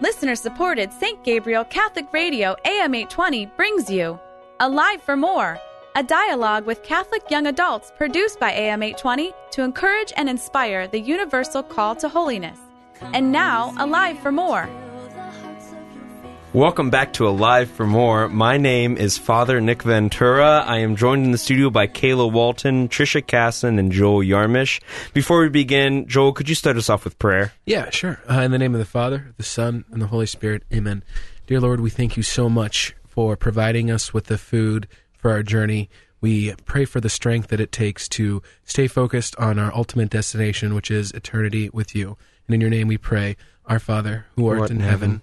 Listener supported St. Gabriel Catholic Radio AM 820 brings you Alive for More, a dialogue with Catholic young adults produced by AM 820 to encourage and inspire the universal call to holiness. And now, Alive for More. Welcome back to Alive for More. My name is Father Nick Ventura. I am joined in the studio by Kayla Walton, Trisha Casson, and Joel Yarmish. Before we begin, Joel, could you start us off with prayer? Yeah, sure. Uh, in the name of the Father, the Son, and the Holy Spirit, amen. Dear Lord, we thank you so much for providing us with the food for our journey. We pray for the strength that it takes to stay focused on our ultimate destination, which is eternity with you. And in your name we pray, Our Father, who art, in heaven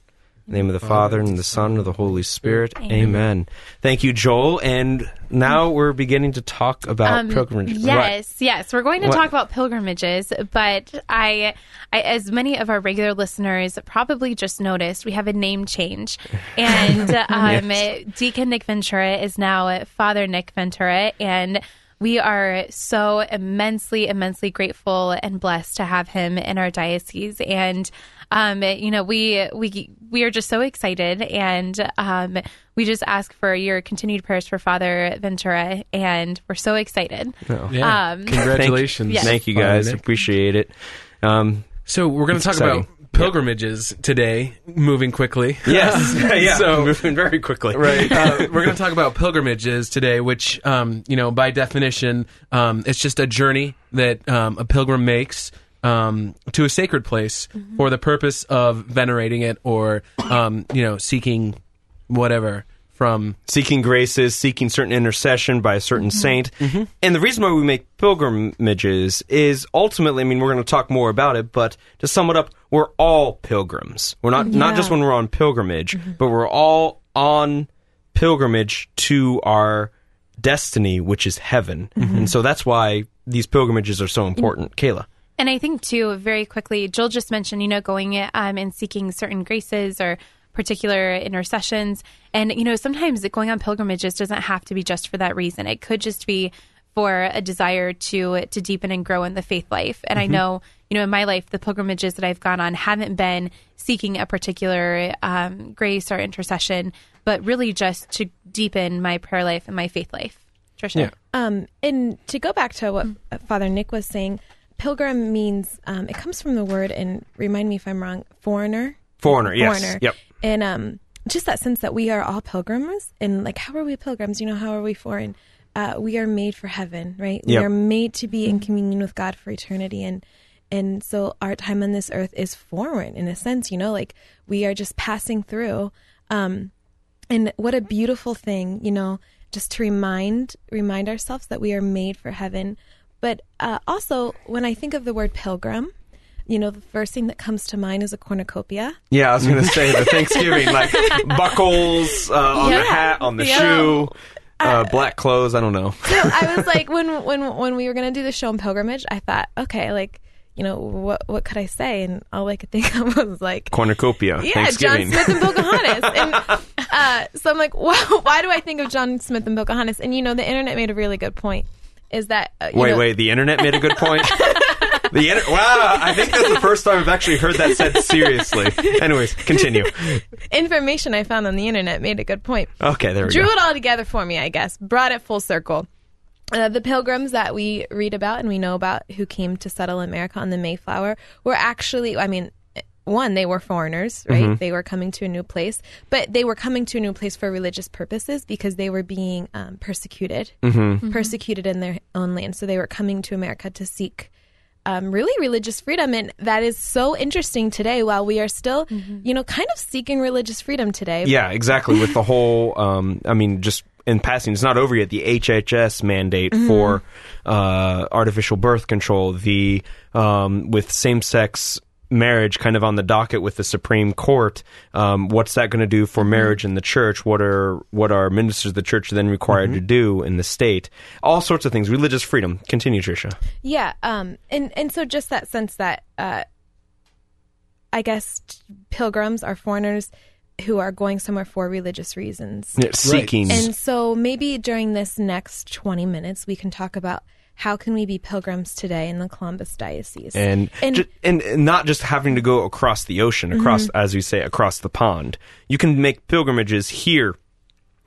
Name of the Father, and the Son, and the Holy Spirit. Amen. Amen. Thank you, Joel. And now we're beginning to talk about um, pilgrimages. Yes, what? yes, we're going to what? talk about pilgrimages. But I, I, as many of our regular listeners probably just noticed, we have a name change, and um, yes. Deacon Nick Ventura is now Father Nick Ventura, and we are so immensely, immensely grateful and blessed to have him in our diocese. And um, you know, we we we are just so excited, and um, we just ask for your continued prayers for Father Ventura, and we're so excited. Oh. Yeah. Um, Congratulations! Thank, yes. thank you guys, appreciate it. Um, so we're going to talk exciting. about pilgrimages today, moving quickly. Yes, yeah, so moving very quickly. Right. Uh, we're going to talk about pilgrimages today, which, um, you know, by definition, um, it's just a journey that um, a pilgrim makes. Um, to a sacred place mm-hmm. for the purpose of venerating it or, um, you know, seeking whatever from seeking graces, seeking certain intercession by a certain mm-hmm. saint. Mm-hmm. And the reason why we make pilgrimages is ultimately, I mean, we're going to talk more about it, but to sum it up, we're all pilgrims. We're not, yeah. not just when we're on pilgrimage, mm-hmm. but we're all on pilgrimage to our destiny, which is heaven. Mm-hmm. And so that's why these pilgrimages are so important. Kayla. And I think, too, very quickly, Joel just mentioned, you know, going um, and seeking certain graces or particular intercessions. And, you know, sometimes going on pilgrimages doesn't have to be just for that reason. It could just be for a desire to to deepen and grow in the faith life. And mm-hmm. I know, you know, in my life, the pilgrimages that I've gone on haven't been seeking a particular um, grace or intercession, but really just to deepen my prayer life and my faith life. Trisha. Yeah. Um, and to go back to what mm-hmm. Father Nick was saying, pilgrim means um, it comes from the word, and remind me if I'm wrong, foreigner. Foreigner, yes. Foreigner. Yep and um, just that sense that we are all pilgrims, and like, how are we pilgrims? You know, how are we foreign? Uh, we are made for heaven, right? Yep. We are made to be in communion with God for eternity, and and so our time on this earth is foreign in a sense. You know, like we are just passing through. Um, and what a beautiful thing, you know, just to remind remind ourselves that we are made for heaven. But uh, also, when I think of the word pilgrim, you know, the first thing that comes to mind is a cornucopia. Yeah, I was going to say the Thanksgiving, like buckles uh, on yeah. the hat, on the yeah. shoe. Uh, uh, black clothes. I don't know. So I was like, when when when we were gonna do the show on pilgrimage, I thought, okay, like, you know, what what could I say? And all I could think of was like cornucopia. Yeah, John Smith and Pocahontas. and uh, so I'm like, wow, why do I think of John Smith and Pocahontas? And you know, the internet made a really good point. Is that uh, wait, know, wait? The internet made a good point. The inter- wow, I think that's the first time I've actually heard that said seriously. Anyways, continue. Information I found on the internet made a good point. Okay, there we Drew go. Drew it all together for me, I guess. Brought it full circle. Uh, the pilgrims that we read about and we know about who came to settle America on the Mayflower were actually, I mean, one, they were foreigners, right? Mm-hmm. They were coming to a new place, but they were coming to a new place for religious purposes because they were being um, persecuted, mm-hmm. mm-hmm. persecuted in their own land. So they were coming to America to seek um, really religious freedom. And that is so interesting today while we are still, mm-hmm. you know, kind of seeking religious freedom today. Yeah, exactly. With the whole, um, I mean, just in passing, it's not over yet. The HHS mandate mm-hmm. for uh, artificial birth control, the um, with same sex marriage kind of on the docket with the Supreme Court. Um, what's that going to do for marriage in the church? What are what are ministers of the church then required mm-hmm. to do in the state? All sorts of things. Religious freedom. Continue, Tricia. Yeah, um, and and so just that sense that uh, I guess pilgrims are foreigners who are going somewhere for religious reasons, yeah, seeking. And so maybe during this next twenty minutes, we can talk about how can we be pilgrims today in the Columbus diocese? And and, ju- and, not just having to go across the ocean, across mm-hmm. as we say, across the pond. You can make pilgrimages here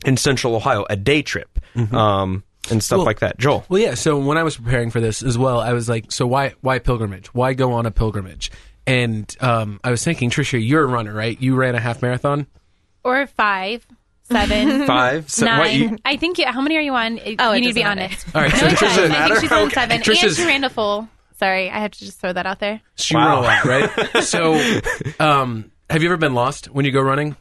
in Central Ohio, a day trip. Mm-hmm. Um, and stuff well, like that. Joel. Well, yeah. So when I was preparing for this as well, I was like, so why why pilgrimage? Why go on a pilgrimage? And um, I was thinking, Tricia, you're a runner, right? You ran a half marathon, or five seven, five, so, nine. What, you, I think. You, how many are you on? Oh, you need to be honest. All right, so no, Trisha, I think she's on seven. Trisha's, and she ran a full. Sorry, I have to just throw that out there. She wow. ran a lot, right? so, um, have you ever been lost when you go running?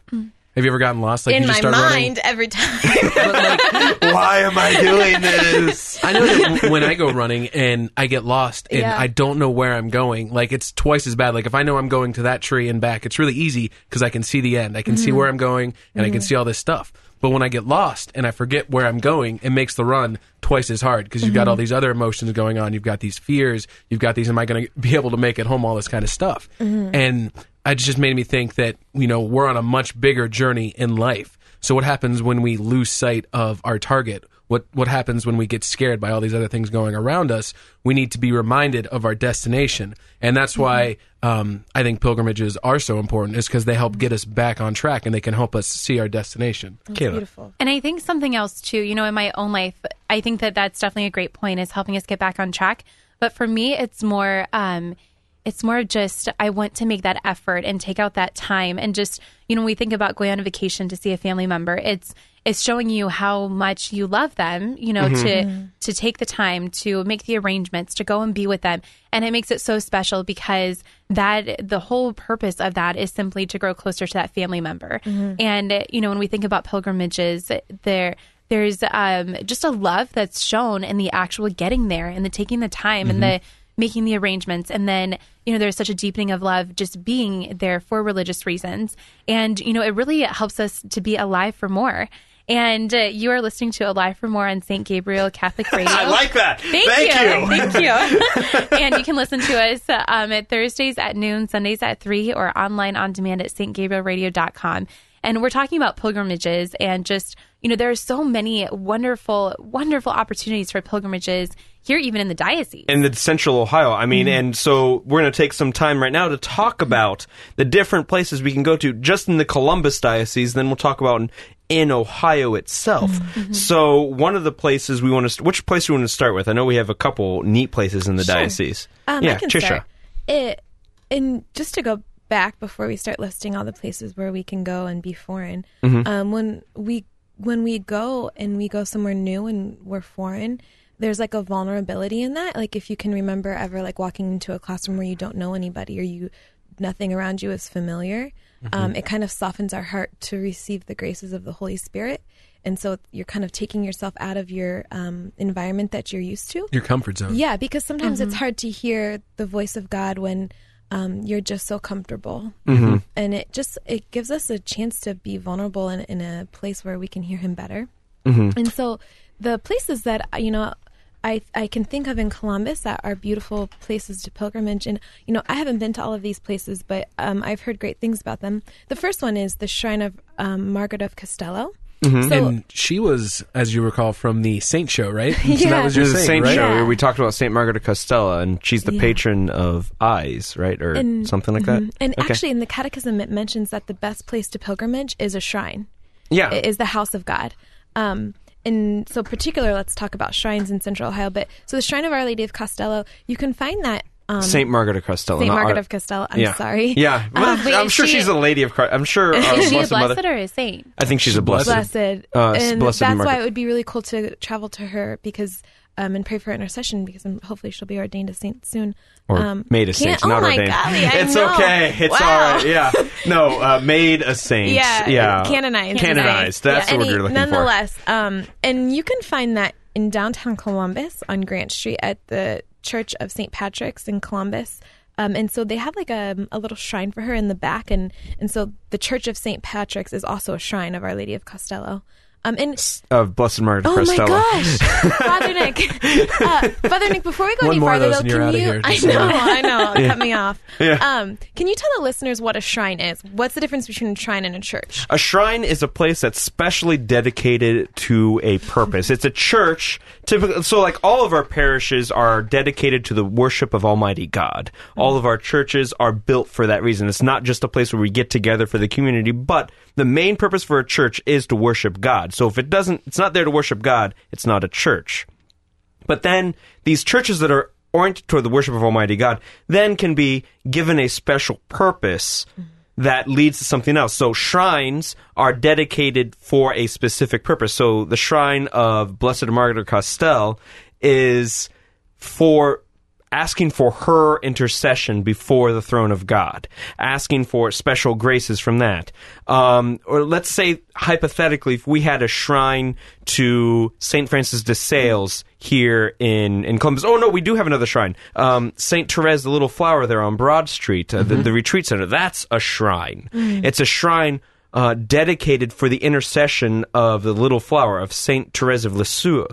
Have you ever gotten lost? Like in my mind running? every time. like, why am I doing this? I know that when I go running and I get lost and yeah. I don't know where I'm going, like it's twice as bad. Like if I know I'm going to that tree and back, it's really easy because I can see the end. I can mm-hmm. see where I'm going and mm-hmm. I can mm-hmm. see all this stuff. But when I get lost and I forget where I'm going, it makes the run twice as hard because you've mm-hmm. got all these other emotions going on. You've got these fears. You've got these, am I going to be able to make it home? All this kind of stuff. Mm-hmm. And it just made me think that you know we're on a much bigger journey in life. So what happens when we lose sight of our target? What what happens when we get scared by all these other things going around us? We need to be reminded of our destination, and that's why um, I think pilgrimages are so important. Is because they help get us back on track, and they can help us see our destination. That's beautiful. And I think something else too. You know, in my own life, I think that that's definitely a great point. Is helping us get back on track. But for me, it's more. Um, it's more of just I want to make that effort and take out that time and just you know we think about going on a vacation to see a family member it's it's showing you how much you love them you know mm-hmm. to to take the time to make the arrangements to go and be with them and it makes it so special because that the whole purpose of that is simply to grow closer to that family member mm-hmm. and you know when we think about pilgrimages there there's um, just a love that's shown in the actual getting there and the taking the time mm-hmm. and the making the arrangements and then you know there's such a deepening of love just being there for religious reasons and you know it really helps us to be alive for more and uh, you are listening to Alive for More on St. Gabriel Catholic Radio. I like that. Thank, Thank you. you. Thank you. and you can listen to us um, at Thursdays at noon, Sundays at 3, or online on demand at stgabrielradio.com. And we're talking about pilgrimages and just, you know, there are so many wonderful, wonderful opportunities for pilgrimages here, even in the diocese. In the central Ohio. I mean, mm-hmm. and so we're going to take some time right now to talk about the different places we can go to just in the Columbus diocese. Then we'll talk about in Ohio itself. Mm-hmm. So one of the places we want to, which place do we want to start with? I know we have a couple neat places in the sure. diocese. Um, yeah, Trisha. It, and just to go back before we start listing all the places where we can go and be foreign. Mm-hmm. Um, when we when we go and we go somewhere new and we're foreign, there's like a vulnerability in that. Like if you can remember ever like walking into a classroom where you don't know anybody or you nothing around you is familiar, mm-hmm. um, it kind of softens our heart to receive the graces of the Holy Spirit. And so you're kind of taking yourself out of your um, environment that you're used to, your comfort zone. Yeah, because sometimes mm-hmm. it's hard to hear the voice of God when um, you're just so comfortable, mm-hmm. and it just it gives us a chance to be vulnerable in, in a place where we can hear Him better. Mm-hmm. And so, the places that you know I I can think of in Columbus that are beautiful places to pilgrimage. And you know, I haven't been to all of these places, but um, I've heard great things about them. The first one is the Shrine of um, Margaret of Castello. Mm-hmm. So, and she was, as you recall, from the Saint Show, right? yeah. So that was your the Saint, Saint right? Show where we talked about Saint Margaret of Castello, and she's the yeah. patron of eyes, right, or and, something like mm-hmm. that. And okay. actually, in the Catechism, it mentions that the best place to pilgrimage is a shrine. Yeah, is the house of God. Um, and so, particular, let's talk about shrines in Central Ohio. But so, the Shrine of Our Lady of Castello, you can find that um, Saint Margaret of Castello. Saint Margaret Ar- of Castello. I'm yeah. sorry. Yeah, um, wait, I'm sure she, she's a lady of Christ. I'm sure. Uh, is she blessed a blessed mother. or a saint? I think she's a blessed. Blessed. Uh, and blessed that's Margaret. why it would be really cool to travel to her because um, and pray for her intercession because I'm, hopefully she'll be ordained a saint soon. Or um, made a saint, oh not ordained. Golly, it's know. okay. It's wow. all right. Yeah. No, uh, made a saint. Yeah. Yeah. Canonized. Canonized. That's yeah, what we're looking nonetheless, for. Nonetheless, um, and you can find that in downtown Columbus on Grant Street at the Church of St. Patrick's in Columbus. Um, and so they have like a, a little shrine for her in the back, and and so the Church of St. Patrick's is also a shrine of Our Lady of Costello. Um, and of Blessed Margaret oh Costello. my gosh, Father Nick, uh, Father Nick. Before we go One any farther, though, can you? I know. I know. Cut me off. Yeah. Um, can you tell the listeners what a shrine is? What's the difference between a shrine and a church? A shrine is a place that's specially dedicated to a purpose. It's a church, typically. So, like all of our parishes are dedicated to the worship of Almighty God. All of our churches are built for that reason. It's not just a place where we get together for the community, but the main purpose for a church is to worship God. So, if it doesn't, it's not there to worship God. It's not a church. But then these churches that are oriented toward the worship of Almighty God then can be given a special purpose that leads to something else. So shrines are dedicated for a specific purpose. So the shrine of Blessed Margaret of Castell is for asking for her intercession before the throne of God, asking for special graces from that. Um, or let's say, hypothetically, if we had a shrine to St. Francis de Sales here in, in Columbus. Oh, no, we do have another shrine. Um, St. Therese, the little flower there on Broad Street, uh, the, the retreat center. That's a shrine. It's a shrine uh, dedicated for the intercession of the little flower of Saint Therese of Lisieux.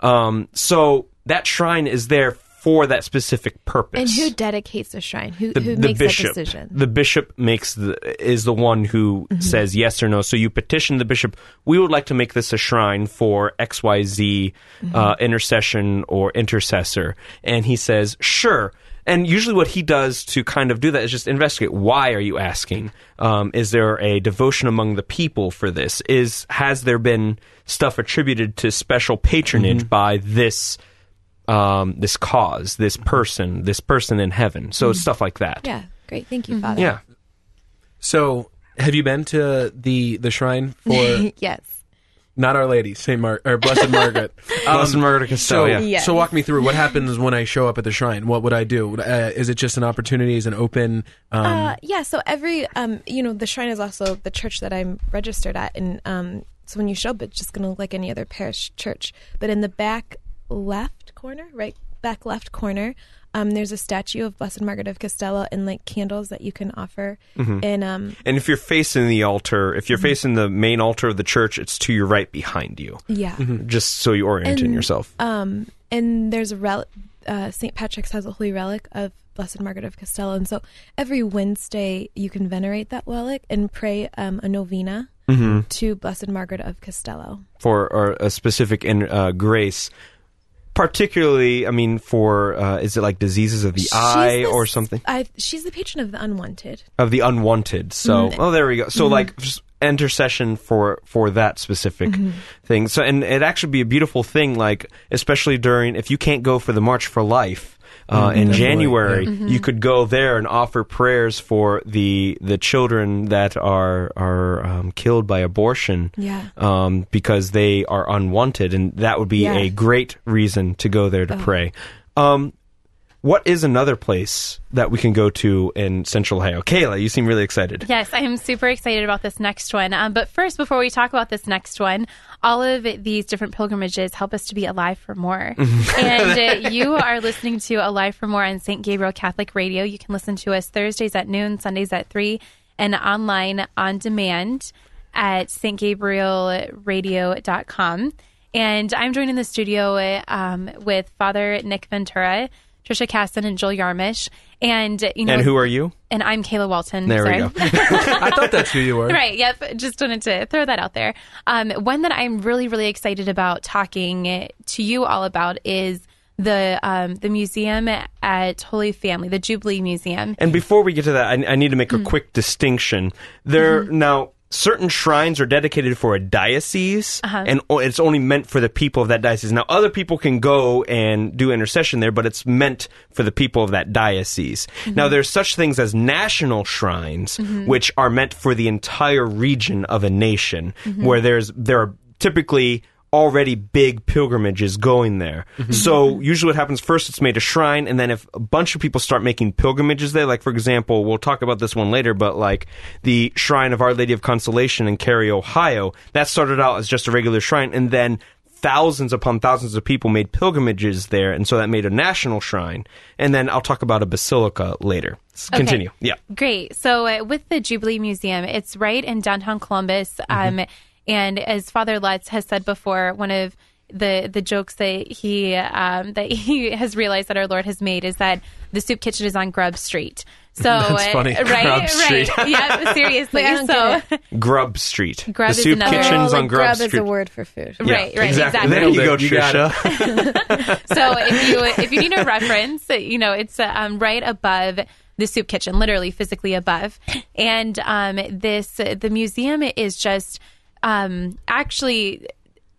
Um, so that shrine is there for that specific purpose. And who dedicates a shrine? Who, the, who the makes bishop. that decision? The bishop makes the is the one who says yes or no. So you petition the bishop. We would like to make this a shrine for X Y Z uh, intercession or intercessor, and he says sure. And usually, what he does to kind of do that is just investigate. Why are you asking? Um, is there a devotion among the people for this? Is has there been stuff attributed to special patronage by this um, this cause, this person, this person in heaven? So stuff like that. yeah, great. Thank you, Father. Yeah. So, have you been to the the shrine for yes. not Our Lady, Saint Mar or Blessed Margaret? Blessed Margaret of So, yeah. Yes. so walk me through what happens when I show up at the shrine. What would I do? Uh, is it just an opportunity? Is it open? Um, Uh, yeah, so every um, you know, the shrine is also the church that I'm registered at, and um, so when you show up, it's just going to look like any other parish church. But in the back left corner, right back left corner, um, there's a statue of Blessed Margaret of Castello and like candles that you can offer. And um, And if you're facing the altar, if you're facing the main altar of the church, it's to your right behind you, yeah, just so you orient in yourself. Um, and there's a relic. Uh, St. Patrick's has a holy relic of Blessed Margaret of Castello, and so every Wednesday you can venerate that relic and pray um, a novena to Blessed Margaret of Castello. for or a specific in, uh, grace. Particularly, I mean, for uh, is it like diseases of the She's eye the or something I, she's the patron of the unwanted. of the unwanted? So, Mm. oh, there we go. So, like s- intercession for for that specific thing. So, and it actually be a beautiful thing, like especially during if you can't go for the March for Life. Uh, in Definitely, January, Mm-hmm. you could go there and offer prayers for the the children that are are um, killed by abortion Yeah. um, because they are unwanted, and that would be Yeah. a great reason to go there to pray. Um, what is another place that we can go to in Central Ohio? Kayla, you seem really excited. Yes, I am super excited about this next one. Um, but first, before we talk about this next one, all of these different pilgrimages help us to be alive for more. and uh, you are listening to Alive for More on St. Gabriel Catholic Radio. You can listen to us Thursdays at noon, Sundays at 3, and online on demand at stgabrielradio.com. And I'm joined in the studio um, with Father Nick Ventura, Trisha Casson, and Joel Yarmish. And, you know, And who are you? and I'm Kayla Walton. There Sorry. we go. I thought that's who you were. Right. Yep. Just wanted to throw that out there. Um, one that I'm really, really excited about talking to you all about is the um, the museum at Holy Family, the Jubilee Museum. And before we get to that, I, I need to make a quick distinction. There now. Certain shrines are dedicated for a diocese, uh-huh. and it's only meant for the people of that diocese. Now, other people can go and do intercession there, but it's meant for the people of that diocese. Mm-hmm. Now, there's such things as national shrines, mm-hmm. which are meant for the entire region of a nation, mm-hmm. where there's there are typically already big pilgrimages going there. So usually what happens first it's made a shrine and then if a bunch of people start making pilgrimages there like for example we'll talk about this one later but like the shrine of Our Lady of Consolation in Carey, Ohio, that started out as just a regular shrine and then thousands upon thousands of people made pilgrimages there, and so that made a national shrine. And then I'll talk about a basilica later. Okay. Continue. Yeah. Great. So uh, with the Jubilee Museum, it's right in downtown Columbus. Mm-hmm. Um, and as Father Lutz has said before, one of the the jokes that he um, that he has realized that our Lord has made is that the soup kitchen is on Grubb Street. So That's uh, funny. right, Grub right, Street. yeah, seriously. Wait, so Grubb Street. Grub the soup another- kitchen's Oh, on Grub, grub Street. is a word for food. Yeah, Right, right, exactly. There you go, You. Trisha. so if you if you need a reference, you know it's um, right above the soup kitchen, literally physically above. And um, this the museum is just um, actually.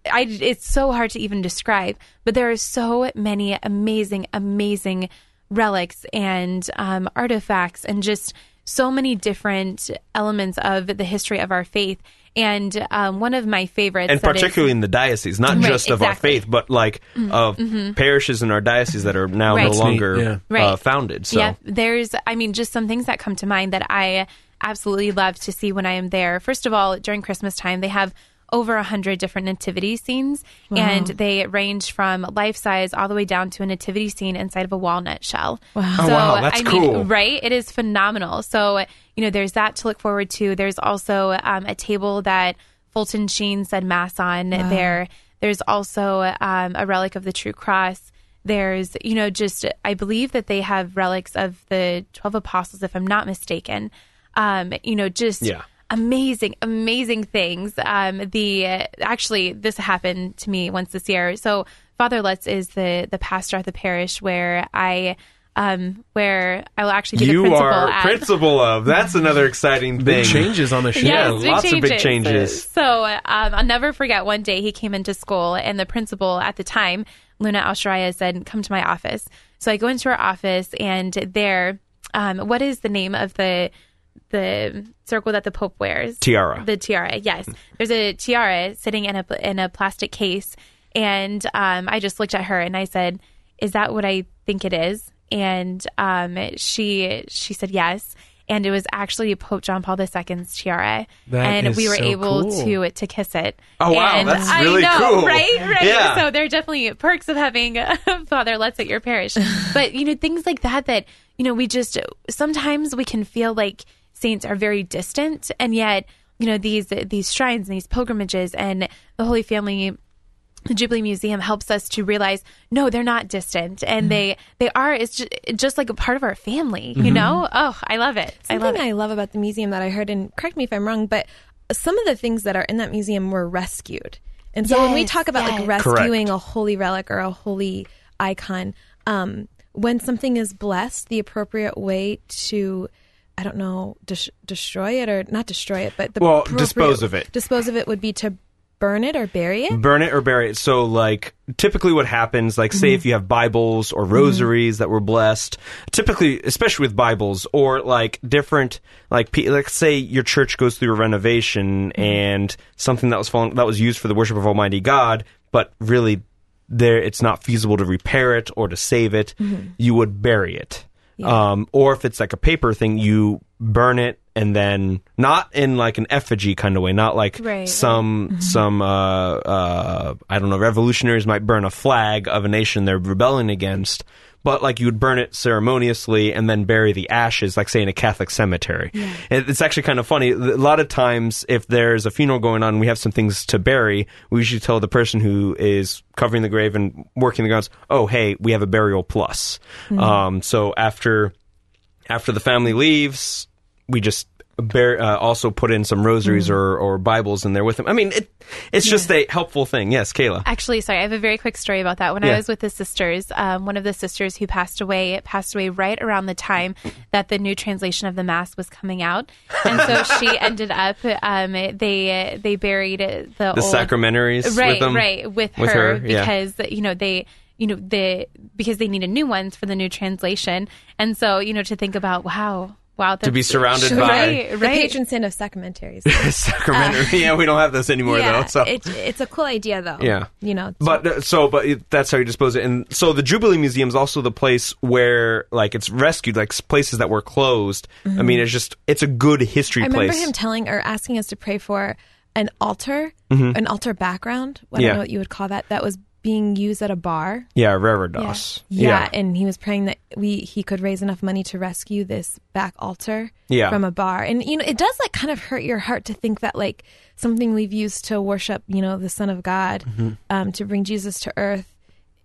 I, it's so hard to even describe, but there are so many amazing, amazing relics and um, artifacts and just so many different elements of the history of our faith. And um, one of my favorites, and that is- particularly in the diocese, not Right, just of our faith, but like of parishes in our diocese that are now Right. no longer yeah. uh, Right. founded. So Yeah, there's, I mean, just some things that come to mind that I absolutely love to see when I am there. First of all, during Christmas time, they have over a hundred different nativity scenes, and they range from life size all the way down to a nativity scene inside of a walnut shell. Wow! Oh, wow, that's I cool. Mean, right? It is phenomenal. So you know, there's that to look forward to. There's also um, a table that Fulton Sheen said mass on there. There's also um, a relic of the True Cross. There's, you know, just I believe that they have relics of the twelve apostles, if I'm not mistaken. Um, you know, just Yeah. amazing, amazing things. Um, the actually, this happened to me once this year. So Father Lutz is the the pastor at the parish where I. Um, where I will actually be the you principal are at. principal of. That's another exciting thing. Big changes on the show. Yeah, Yes, big lots of big changes. So um, I'll never forget one day he came into school, and the principal at the time, Luna Alsharaya, said, "Come to my office." So I go into her office, and there, um, what is the name of the the circle that the Pope wears? Tiara. The tiara. Yes, there's a tiara sitting in a in a plastic case, and um, I just looked at her and I said, "Is that what I think it is?" And um, she she said yes. And it was actually Pope John Paul II's tiara, That and is we were so able cool. to to kiss it. Oh, wow, And that's I really know, cool. right? Right. Yeah. So there are definitely perks of having Father Lutz at your parish, but you know things like that that you know we just sometimes we can feel like saints are very distant, and yet you know these these shrines and these pilgrimages and the Holy Family the Jubilee Museum helps us to realize no, they're not distant, and Mm-hmm. they they are. It's just, just like a part of our family, you know. Oh, I love it. I love Something it. I love about the museum that I heard, and correct me if I'm wrong, but some of the things that are in that museum were rescued. And so when we talk about yes. like rescuing a holy relic or a holy icon, um, when something is blessed, the appropriate way to I don't know, des- destroy it or not destroy it, but the Well, dispose of it. Dispose of it would be to burn it or bury it. burn it or bury it. So, like, typically what happens, like, say if mm-hmm. you have Bibles or rosaries mm-hmm. that were blessed, typically, especially with Bibles or like different, like, pe- like, say your church goes through a renovation mm-hmm. and something that was fallen, that was used for the worship of Almighty God, but really there it's not feasible to repair it or to save it, you would bury it. Um, or if it's like a paper thing, you burn it and then not in like an effigy kind of way, not like Right. some some uh, uh, I don't know revolutionaries might burn a flag of a nation they're rebelling against, but like you would burn it ceremoniously and then bury the ashes, like say in a Catholic cemetery. It- It's actually kind of funny. A lot of times, if there's a funeral going on, and we have some things to bury. We usually tell the person who is covering the grave and working the grounds, "Oh, hey, we have a burial plus." Um, so after after the family leaves, we just bear, uh, also put in some rosaries or, or Bibles in there with them. I mean, it, it's just a helpful thing. Yes, Kayla. Actually, sorry, I have a very quick story about that. When Yeah. I was with the sisters, um, one of the sisters who passed away passed away right around the time that the new translation of the Mass was coming out, and so she ended up um, they they buried the, The old sacramentaries right with them. right with, with her, her, yeah. because you know they you know the because they needed new ones for the new translation, and so you know to think about wow wow To be that's- surrounded by right The right patron saint of sacramentaries. sacramentary. yeah, we don't have those anymore yeah, though. So it, it's a cool idea though. Yeah. you know. But uh, so, but it, that's how you dispose it. And so the Jubilee Museum is also the place where, like, it's rescued, like places that were closed. I mean, it's just it's a good history I remember place. him telling or asking us to pray for an altar, mm-hmm. an altar background. I don't know what you would call that. That was being used at a bar. Yeah, reredos. Yeah. yeah. and he was praying that we he could raise enough money to rescue this back altar yeah. from a bar. And you know, it does like kind of hurt your heart to think that like something we've used to worship, you know, the Son of God, mm-hmm. um, to bring Jesus to earth,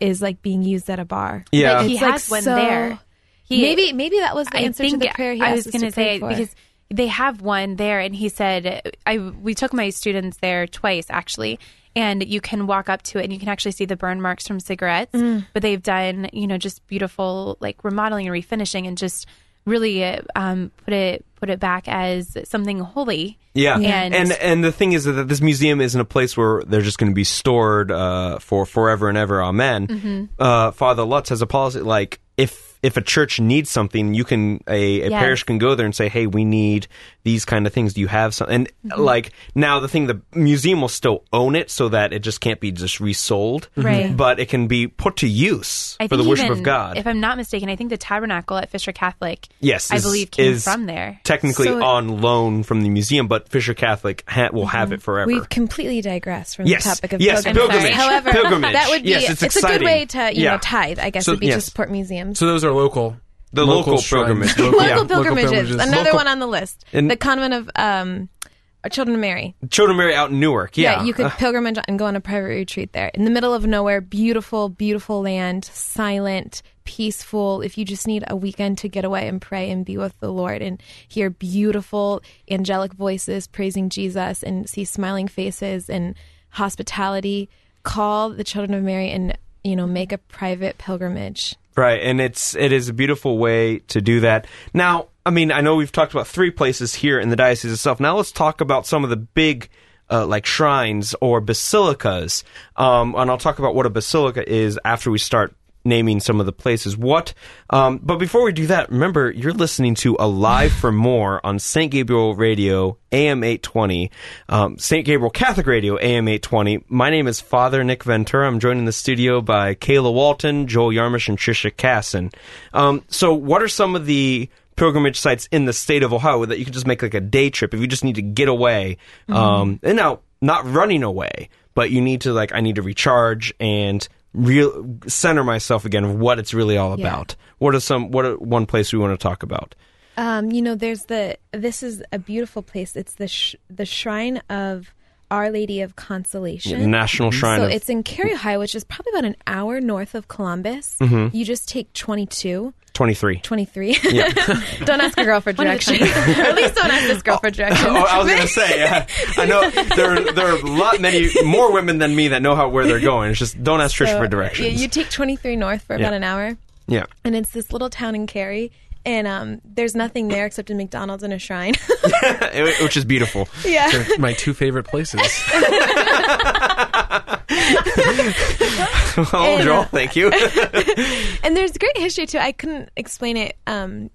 is like being used at a bar. Yeah, like, he it's has like one so, there. He, maybe maybe that was the answer to the prayer. I was going to say for. because they have one there, and he said I we took my students there twice actually, and you can walk up to it and you can actually see the burn marks from cigarettes. Mm. But they've done you know just beautiful like remodeling and refinishing and just really um, put it put it back as something holy. Yeah, and and, and the thing is that this museum isn't a place where they're just going to be stored uh, for forever and ever. Amen. Mm-hmm. Uh, Father Lutz has a policy like if if a church needs something, you can a, a yes. parish can go there and say, "Hey, we need these kind of things. Do you have some?" And mm-hmm. like now, the thing the museum will still own it, so that it just can't be just resold, right? But it can be put to use I for the worship even, of God. If I'm not mistaken, I think the tabernacle at Fisher Catholic, yes, I believe came from there. Technically so, on loan from the museum, but Fisher Catholic ha- will mm-hmm. have it forever. We've completely digressed from yes. the topic of yes, pilgrimage. pilgrimage. However, pilgrimage. that would be yes, it's, it's a good way to you yeah. know tithe. I guess so, would be yes. to support museums. So those are local the local, local pilgrimage. local, yeah. pilgrimages. pilgrimages. Another local. one on the list. In, the convent of um, Children of Mary. Children of Mary out in Newark. Yeah. yeah you could uh, pilgrimage and go on a private retreat there. In the middle of nowhere, beautiful, beautiful land, silent, peaceful. If you just need a weekend to get away and pray and be with the Lord and hear beautiful angelic voices praising Jesus and see smiling faces and hospitality, call the Children of Mary and you know make a private pilgrimage Right, and it's it is a beautiful way to do that. Now, I mean, I know we've talked about three places here in the diocese itself. Now, let's talk about some of the big. Uh, like shrines or basilicas, um, and I'll talk about what a basilica is after we start naming some of the places. What? Um, but before we do that, remember you're listening to Alive for More on St. Gabriel Radio, AM 820, um, St. Gabriel Catholic Radio, AM 820. My name is Father Nick Ventura. I'm joined in the studio by Kayla Walton, Joel Yarmish, and Trisha Casson. Um, so, what are some of the pilgrimage sites in the state of Ohio that you can just make like a day trip if you just need to get away? Mm-hmm. Um, and now, not running away, but you need to like I need to recharge and real center myself again of what it's really all about. Yeah. What are some what are one place we want to talk about? Um, you know, there's the this is a beautiful place. It's the sh- the shrine of Our Lady of Consolation, yeah, National Shrine. So of... it's in Carey, Ohio, which is probably about an hour north of Columbus. Mm-hmm. You just take 22 23. 23. Yeah. don't ask a girl for directions. or at least don't ask this girl for directions. Oh, I was going to say, yeah. I know there, there are a lot many more women than me that know how where they're going. It's just don't ask so, Trisha for directions. You, take 23 north for yeah. about an hour. Yeah. And it's this little town in Carey and um, there's nothing there except a McDonald's and a shrine, which is beautiful. Yeah, They're my two favorite places. oh, and, Joel, uh, thank you. and there's great history too. I couldn't explain it, um,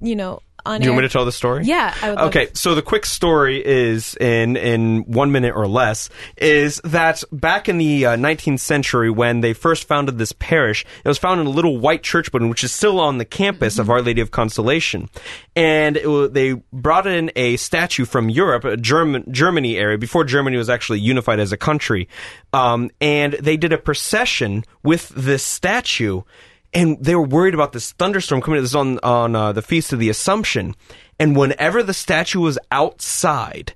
you know, on Do you air. want me to tell the story? Yeah, Okay, so the quick story is in in one minute or less is that back in the uh, 19th century when they first founded this parish, it was found in a little white church building which is still on the campus mm-hmm. of Our Lady of Consolation, and it, they brought in a statue from Europe, a German Germany area before Germany was actually unified as a country, um, and they did a procession with this statue and they were worried about this thunderstorm coming. This on on uh, the feast of the Assumption, and whenever the statue was outside,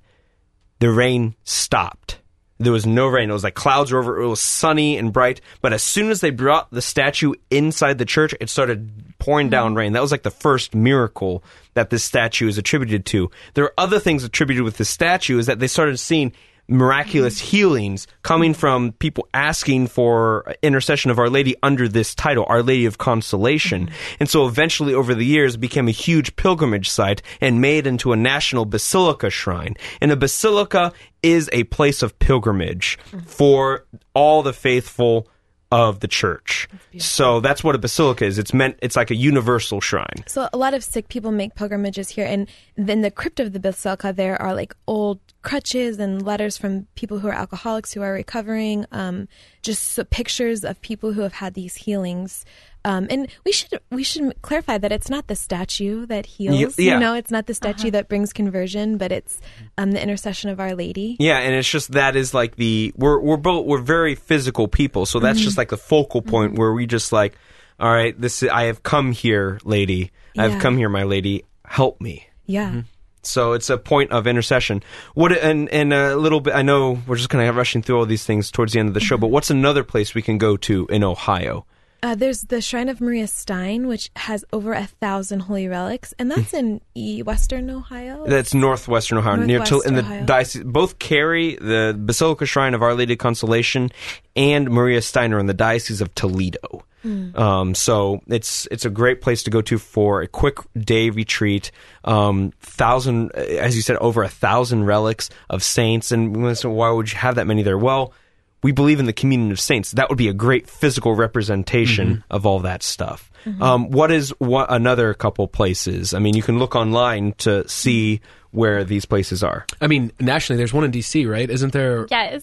the rain stopped. There was no rain. It was like clouds were over. It was sunny and bright. But as soon as they brought the statue inside the church, it started pouring down rain. That was like the first miracle that this statue is attributed to. There are other things attributed with this statue is that they started seeing miraculous healings coming from people asking for intercession of Our Lady under this title, Our Lady of Consolation. Mm-hmm. And so eventually over the years became a huge pilgrimage site and made into a national basilica shrine. And a basilica is a place of pilgrimage mm-hmm. for all the faithful of the church. so that's what a basilica is. It's meant it's like a universal shrine. So a lot of sick people make pilgrimages here and then the crypt of the basilica there are like old crutches and letters from people who are alcoholics who are recovering, um, just pictures of people who have had these healings. Um, and we should we should clarify that it's not the statue that heals. Yeah. You know, it's not the statue uh-huh. that brings conversion, but it's um, the intercession of Our Lady. Yeah, and it's just that is like the we're we're both we're very physical people, so that's mm-hmm. just like the focal point mm-hmm. where we just like, all right, this is, I have come here, lady. I have come here, my lady. Help me. Yeah. Mm-hmm. So it's a point of intercession. What and and a little bit. I know we're just kind of rushing through all these things towards the end of the show, mm-hmm. but what's another place we can go to in Ohio? Uh, there's the Shrine of Maria Stein, which has over a thousand holy relics, and that's in e- Western Ohio. That's northwestern Ohio, Northwest near to, in the diocese. Both carry the Basilica Shrine of Our Lady of Consolation and Maria Steiner in the Diocese of Toledo. Mm. Um, so it's it's a great place to go to for a quick day retreat. Um, thousand, as you said, over a thousand relics of saints, and why would you have that many there? Well we believe in the communion of saints. That would be a great physical representation mm-hmm. of all that stuff. Mm-hmm. Um, what is what another couple places? I mean, you can look online to see where these places are. I mean, nationally, there's one in D.C., right? Isn't there? Yes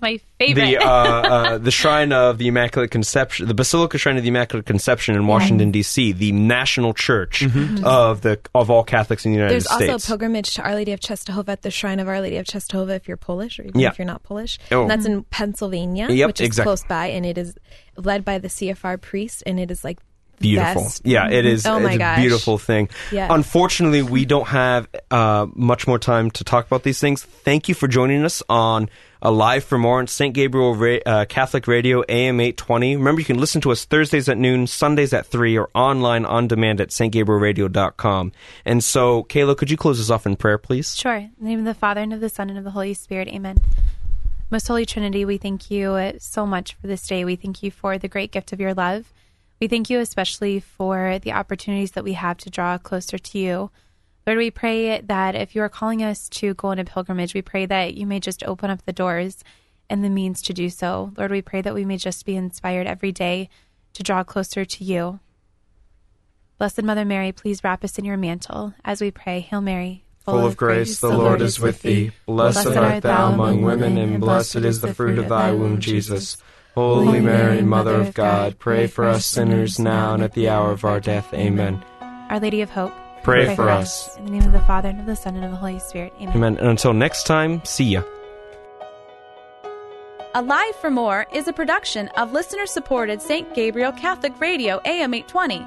my favorite. The uh, uh, the Shrine of the Immaculate Conception, the Basilica Shrine of the Immaculate Conception in Washington D.C., the national church mm-hmm. of the of all Catholics in the United There's States. There's also a pilgrimage to Our Lady of Czestochowa at the Shrine of Our Lady of Czestochowa if you're Polish or even yeah. if you're not Polish. Oh. And that's in Pennsylvania, yep, which is exactly. close by, and it is led by the CFR priest, and it is like beautiful. Best. Yeah, it is. Oh my it's gosh. a beautiful thing. Yes. Unfortunately, we don't have uh, much more time to talk about these things. Thank you for joining us on Alive for More on St. Gabriel Ra- uh, Catholic Radio AM 820. Remember, you can listen to us Thursdays at noon, Sundays at 3, or online on demand at stgabrielradio.com. And so, Kayla, could you close us off in prayer, please? Sure. In the name of the Father, and of the Son, and of the Holy Spirit. Amen. Most Holy Trinity, we thank you so much for this day. We thank you for the great gift of your love. We thank you especially for the opportunities that we have to draw closer to you. Lord, we pray that if you are calling us to go on a pilgrimage, we pray that you may just open up the doors and the means to do so. Lord, we pray that we may just be inspired every day to draw closer to you. Blessed Mother Mary, please wrap us in your mantle as we pray. Hail Mary, full, full of grace, the Lord is with thee. Blessed art thou among women, and blessed is the fruit of thy womb, Jesus. Holy Mary, Mother of God, pray for us sinners now and at the hour of our death. Amen. Our Lady of Hope Pray, Pray for, for us. us. In the name of the Father, and of the Son, and of the Holy Spirit. Amen. Amen. And until next time, see ya. Alive for More is a production of listener supported St. Gabriel Catholic Radio AM 820.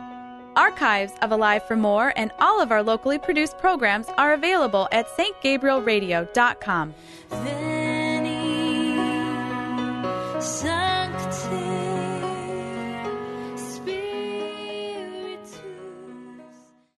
Archives of Alive for More and all of our locally produced programs are available at stgabrielradio.com. Then he,